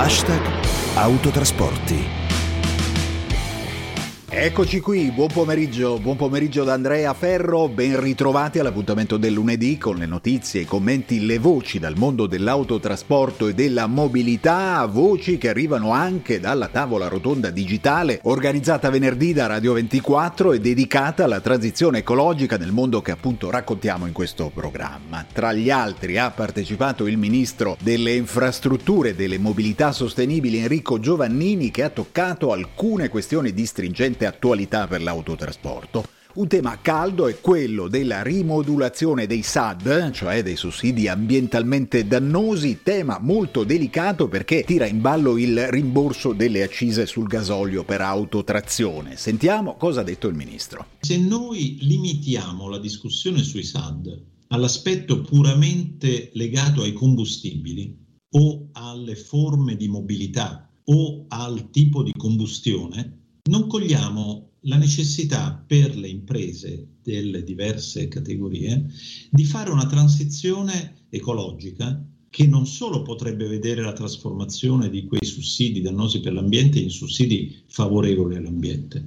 Hashtag Autotrasporti. Eccoci qui, buon pomeriggio, buon pomeriggio da Andrea Ferro, ben ritrovati all'appuntamento del lunedì con le notizie, i commenti, le voci dal mondo dell'autotrasporto e della mobilità, voci che arrivano anche dalla tavola rotonda digitale organizzata venerdì da Radio 24 e dedicata alla transizione ecologica nel mondo che appunto raccontiamo in questo programma. Tra gli altri ha partecipato il ministro delle infrastrutture e delle mobilità sostenibili Enrico Giovannini che ha toccato alcune questioni di stringente forte attualità per l'autotrasporto. Un tema caldo è quello della rimodulazione dei SAD, cioè dei sussidi ambientalmente dannosi, tema molto delicato perché tira in ballo il rimborso delle accise sul gasolio per autotrazione. Sentiamo cosa ha detto il ministro. Se noi limitiamo la discussione sui SAD all'aspetto puramente legato ai combustibili o alle forme di mobilità o al tipo di combustione, non cogliamo la necessità per le imprese delle diverse categorie di fare una transizione ecologica che non solo potrebbe vedere la trasformazione di quei sussidi dannosi per l'ambiente in sussidi favorevoli all'ambiente,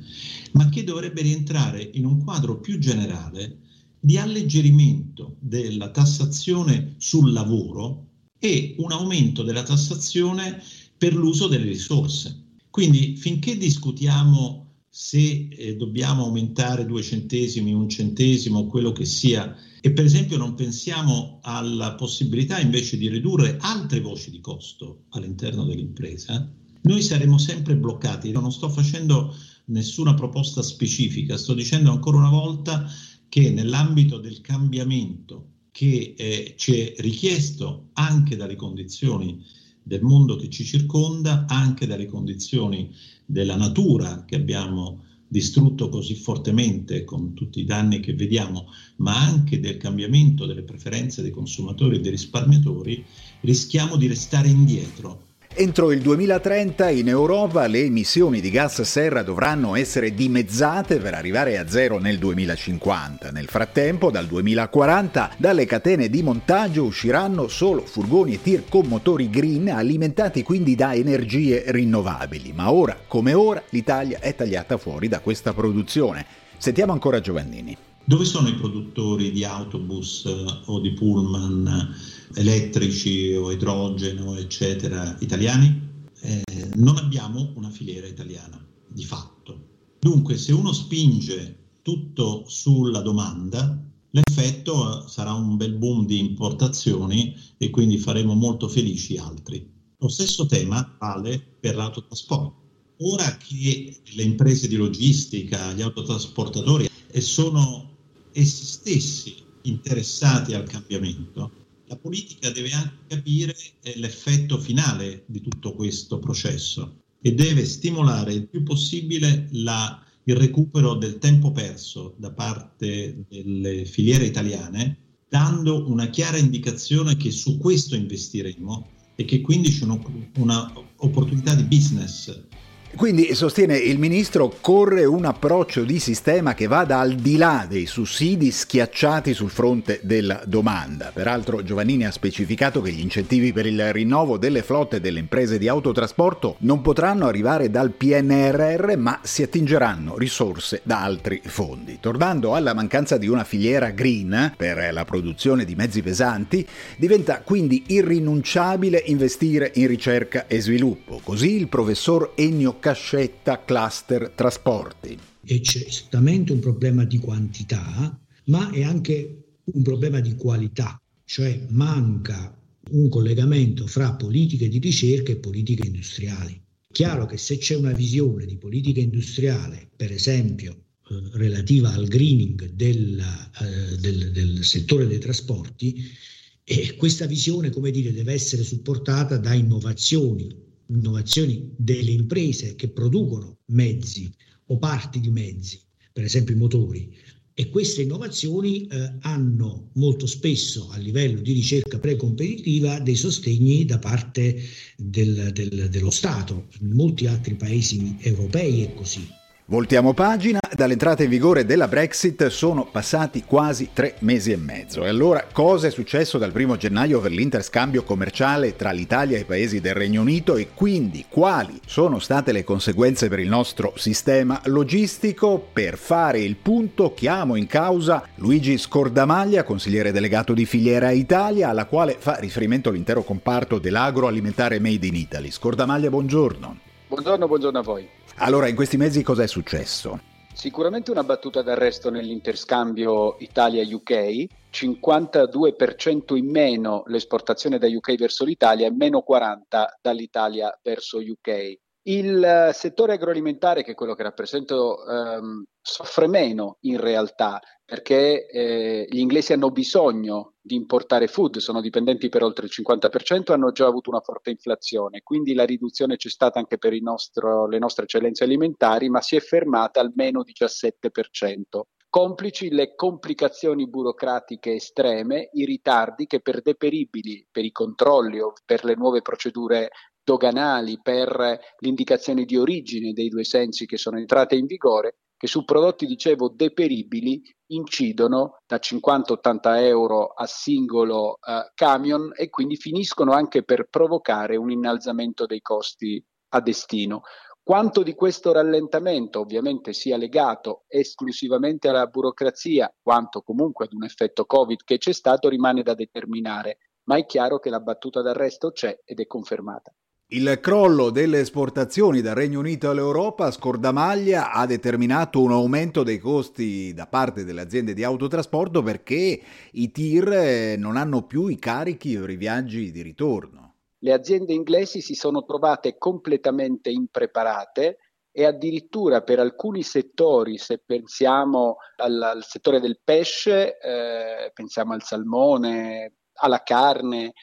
ma che dovrebbe rientrare in un quadro più generale di alleggerimento della tassazione sul lavoro e un aumento della tassazione per l'uso delle risorse. Quindi finché discutiamo se eh, dobbiamo aumentare due centesimi, un centesimo, quello che sia, e per esempio non pensiamo alla possibilità invece di ridurre altre voci di costo all'interno dell'impresa, noi saremo sempre bloccati. Io non sto facendo nessuna proposta specifica, sto dicendo ancora una volta che nell'ambito del cambiamento che eh, ci è richiesto anche dalle condizioni del mondo che ci circonda, anche dalle condizioni della natura che abbiamo distrutto così fortemente con tutti i danni che vediamo, ma anche del cambiamento delle preferenze dei consumatori e dei risparmiatori, rischiamo di restare indietro Entro il 2030 in Europa le emissioni di gas serra dovranno essere dimezzate per arrivare a zero nel 2050. Nel frattempo, dal 2040, dalle catene di montaggio usciranno solo furgoni e tir con motori green alimentati quindi da energie rinnovabili. Ma ora, come ora, l'Italia è tagliata fuori da questa produzione. Sentiamo ancora Giovannini. Dove sono i produttori di autobus eh, o di pullman elettrici o idrogeno, eccetera, italiani? Eh, non abbiamo una filiera italiana, di fatto. Dunque, se uno spinge tutto sulla domanda, l'effetto eh, sarà un bel boom di importazioni e quindi faremo molto felici altri. Lo stesso tema vale per l'autotrasporto. Ora che le imprese di logistica, gli autotrasportatori sono essi stessi interessati al cambiamento, la politica deve anche capire eh, l'effetto finale di tutto questo processo e deve stimolare il più possibile la, il recupero del tempo perso da parte delle filiere italiane, dando una chiara indicazione che su questo investiremo e che quindi c'è un'opportunità di business quindi sostiene il ministro corre un approccio di sistema che vada al di là dei sussidi schiacciati sul fronte della domanda. Peraltro Giovannini ha specificato che gli incentivi per il rinnovo delle flotte delle imprese di autotrasporto non potranno arrivare dal PNRR ma si attingeranno risorse da altri fondi. Tornando alla mancanza di una filiera green per la produzione di mezzi pesanti, diventa quindi irrinunciabile investire in ricerca e sviluppo. Così il professor Ennio cascetta cluster trasporti. E c'è certamente un problema di quantità, ma è anche un problema di qualità, cioè manca un collegamento fra politiche di ricerca e politiche industriali. Chiaro che se c'è una visione di politica industriale, per esempio eh, relativa al greening del, eh, del, del settore dei trasporti, e questa visione, come dire, deve essere supportata da innovazioni innovazioni delle imprese che producono mezzi o parti di mezzi, per esempio i motori. E queste innovazioni eh, hanno molto spesso a livello di ricerca precompetitiva dei sostegni da parte del, del, dello Stato. In molti altri paesi europei è così. Voltiamo pagina, dall'entrata in vigore della Brexit sono passati quasi tre mesi e mezzo. E allora cosa è successo dal primo gennaio per l'interscambio commerciale tra l'Italia e i paesi del Regno Unito e quindi quali sono state le conseguenze per il nostro sistema logistico? Per fare il punto chiamo in causa Luigi Scordamaglia, consigliere delegato di Filiera Italia, alla quale fa riferimento l'intero comparto dell'agroalimentare Made in Italy. Scordamaglia, buongiorno. Buongiorno, buongiorno a voi. Allora, in questi mesi cosa è successo? Sicuramente una battuta d'arresto nell'interscambio Italia-UK, 52% in meno l'esportazione da UK verso l'Italia e meno 40% dall'Italia verso UK. Il eh, settore agroalimentare, che è quello che rappresento, ehm, soffre meno in realtà perché eh, gli inglesi hanno bisogno di importare food, sono dipendenti per oltre il 50%, hanno già avuto una forte inflazione, quindi la riduzione c'è stata anche per nostro, le nostre eccellenze alimentari, ma si è fermata al meno 17% complici le complicazioni burocratiche estreme, i ritardi che per deperibili, per i controlli o per le nuove procedure doganali, per l'indicazione di origine dei due sensi che sono entrate in vigore, che su prodotti, dicevo, deperibili incidono da 50-80 euro a singolo uh, camion e quindi finiscono anche per provocare un innalzamento dei costi a destino. Quanto di questo rallentamento ovviamente sia legato esclusivamente alla burocrazia, quanto comunque ad un effetto Covid che c'è stato, rimane da determinare, ma è chiaro che la battuta d'arresto c'è ed è confermata. Il crollo delle esportazioni dal Regno Unito all'Europa scordamaglia ha determinato un aumento dei costi da parte delle aziende di autotrasporto perché i tir eh, non hanno più i carichi per i viaggi di ritorno. Le aziende inglesi si sono trovate completamente impreparate e addirittura per alcuni settori, se pensiamo al, al settore del pesce, eh, pensiamo al salmone, alla carne,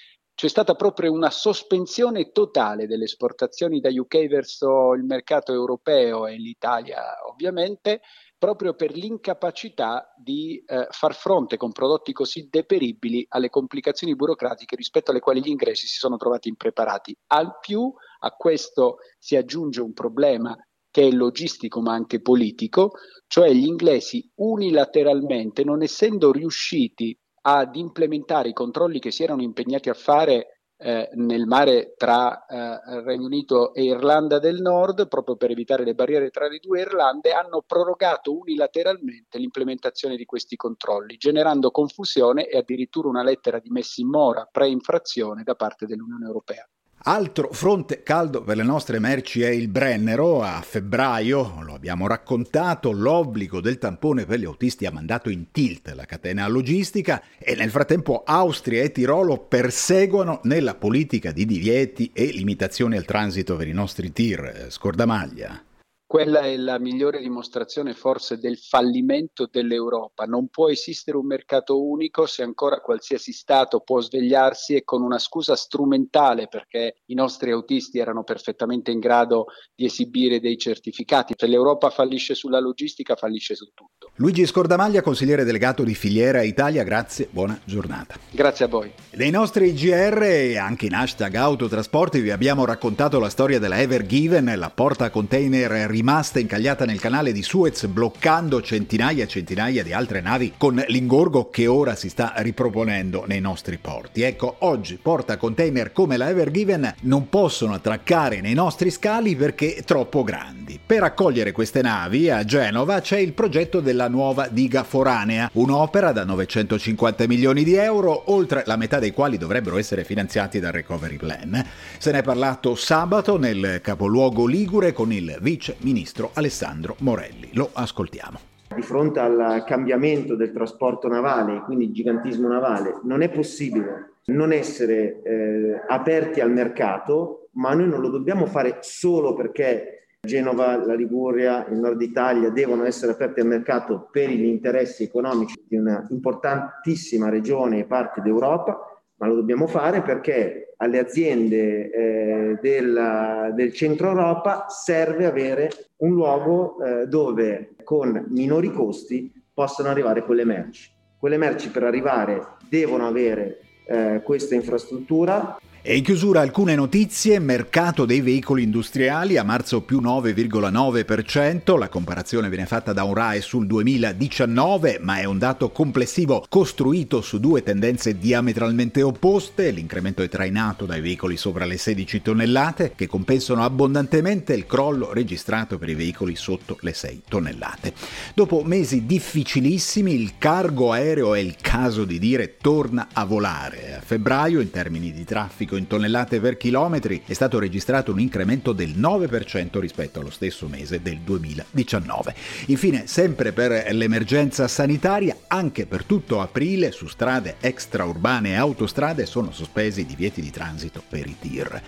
c'è stata proprio una sospensione totale delle esportazioni da UK verso il mercato europeo e l'Italia ovviamente, proprio per l'incapacità di eh, far fronte con prodotti così deperibili alle complicazioni burocratiche rispetto alle quali gli inglesi si sono trovati impreparati. Al più a questo si aggiunge un problema che è logistico ma anche politico, cioè gli inglesi unilateralmente, non essendo riusciti ad implementare i controlli che si erano impegnati a fare eh, nel mare tra eh, Regno Unito e Irlanda del Nord, proprio per evitare le barriere tra le due Irlande, hanno prorogato unilateralmente l'implementazione di questi controlli, generando confusione e addirittura una lettera di messa in mora pre-infrazione da parte dell'Unione Europea. Altro fronte caldo per le nostre merci è il Brennero. A febbraio, lo abbiamo raccontato, l'obbligo del tampone per gli autisti ha mandato in tilt la catena logistica e nel frattempo Austria e Tirolo perseguono nella politica di divieti e limitazioni al transito per i nostri tir. Scordamaglia. Quella è la migliore dimostrazione forse del fallimento dell'Europa. Non può esistere un mercato unico se ancora qualsiasi Stato può svegliarsi e con una scusa strumentale perché i nostri autisti erano perfettamente in grado di esibire dei certificati. Se l'Europa fallisce sulla logistica, fallisce su tutto. Luigi Scordamaglia, consigliere delegato di Filiera Italia, grazie, buona giornata. Grazie a voi. Nei nostri IGR e anche in hashtag autotrasporti vi abbiamo raccontato la storia della Ever Given, la porta container rimasta incagliata nel canale di Suez bloccando centinaia e centinaia di altre navi con l'ingorgo che ora si sta riproponendo nei nostri porti. Ecco, oggi porta container come la Ever Given non possono attraccare nei nostri scali perché troppo grandi. Per accogliere queste navi a Genova c'è il progetto della nuova diga foranea, un'opera da 950 milioni di euro, oltre la metà dei quali dovrebbero essere finanziati dal Recovery Plan. Se ne è parlato sabato nel capoluogo Ligure con il vice ministro ministro Alessandro Morelli. Lo ascoltiamo. Di fronte al cambiamento del trasporto navale, quindi il gigantismo navale, non è possibile non essere eh, aperti al mercato, ma noi non lo dobbiamo fare solo perché Genova, la Liguria, il nord Italia devono essere aperti al mercato per gli interessi economici di una importantissima regione e parte d'Europa, ma lo dobbiamo fare perché alle aziende eh, del, del, centro Europa serve avere un luogo eh, dove con minori costi possano arrivare quelle merci. Quelle merci per arrivare devono avere eh, questa infrastruttura E in chiusura alcune notizie, mercato dei veicoli industriali a marzo più 9,9%, la comparazione viene fatta da un RAE sul 2019, ma è un dato complessivo costruito su due tendenze diametralmente opposte, l'incremento è trainato dai veicoli sopra le 16 tonnellate che compensano abbondantemente il crollo registrato per i veicoli sotto le 6 tonnellate. Dopo mesi difficilissimi il cargo aereo è il caso di dire torna a volare. A febbraio in termini di traffico traffico in tonnellate per chilometri è stato registrato un incremento del 9% rispetto allo stesso mese del 2019. Infine, sempre per l'emergenza sanitaria, anche per tutto aprile su strade extraurbane e autostrade sono sospesi i divieti di transito per i tir.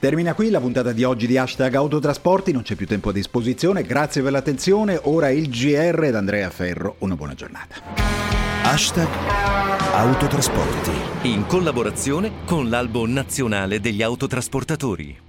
Termina qui la puntata di oggi di Hashtag Autotrasporti, non c'è più tempo a disposizione, grazie per l'attenzione, ora il GR ed Andrea Ferro, una buona giornata. Hashtag Autotrasporti. In collaborazione con l'Albo Nazionale degli Autotrasportatori.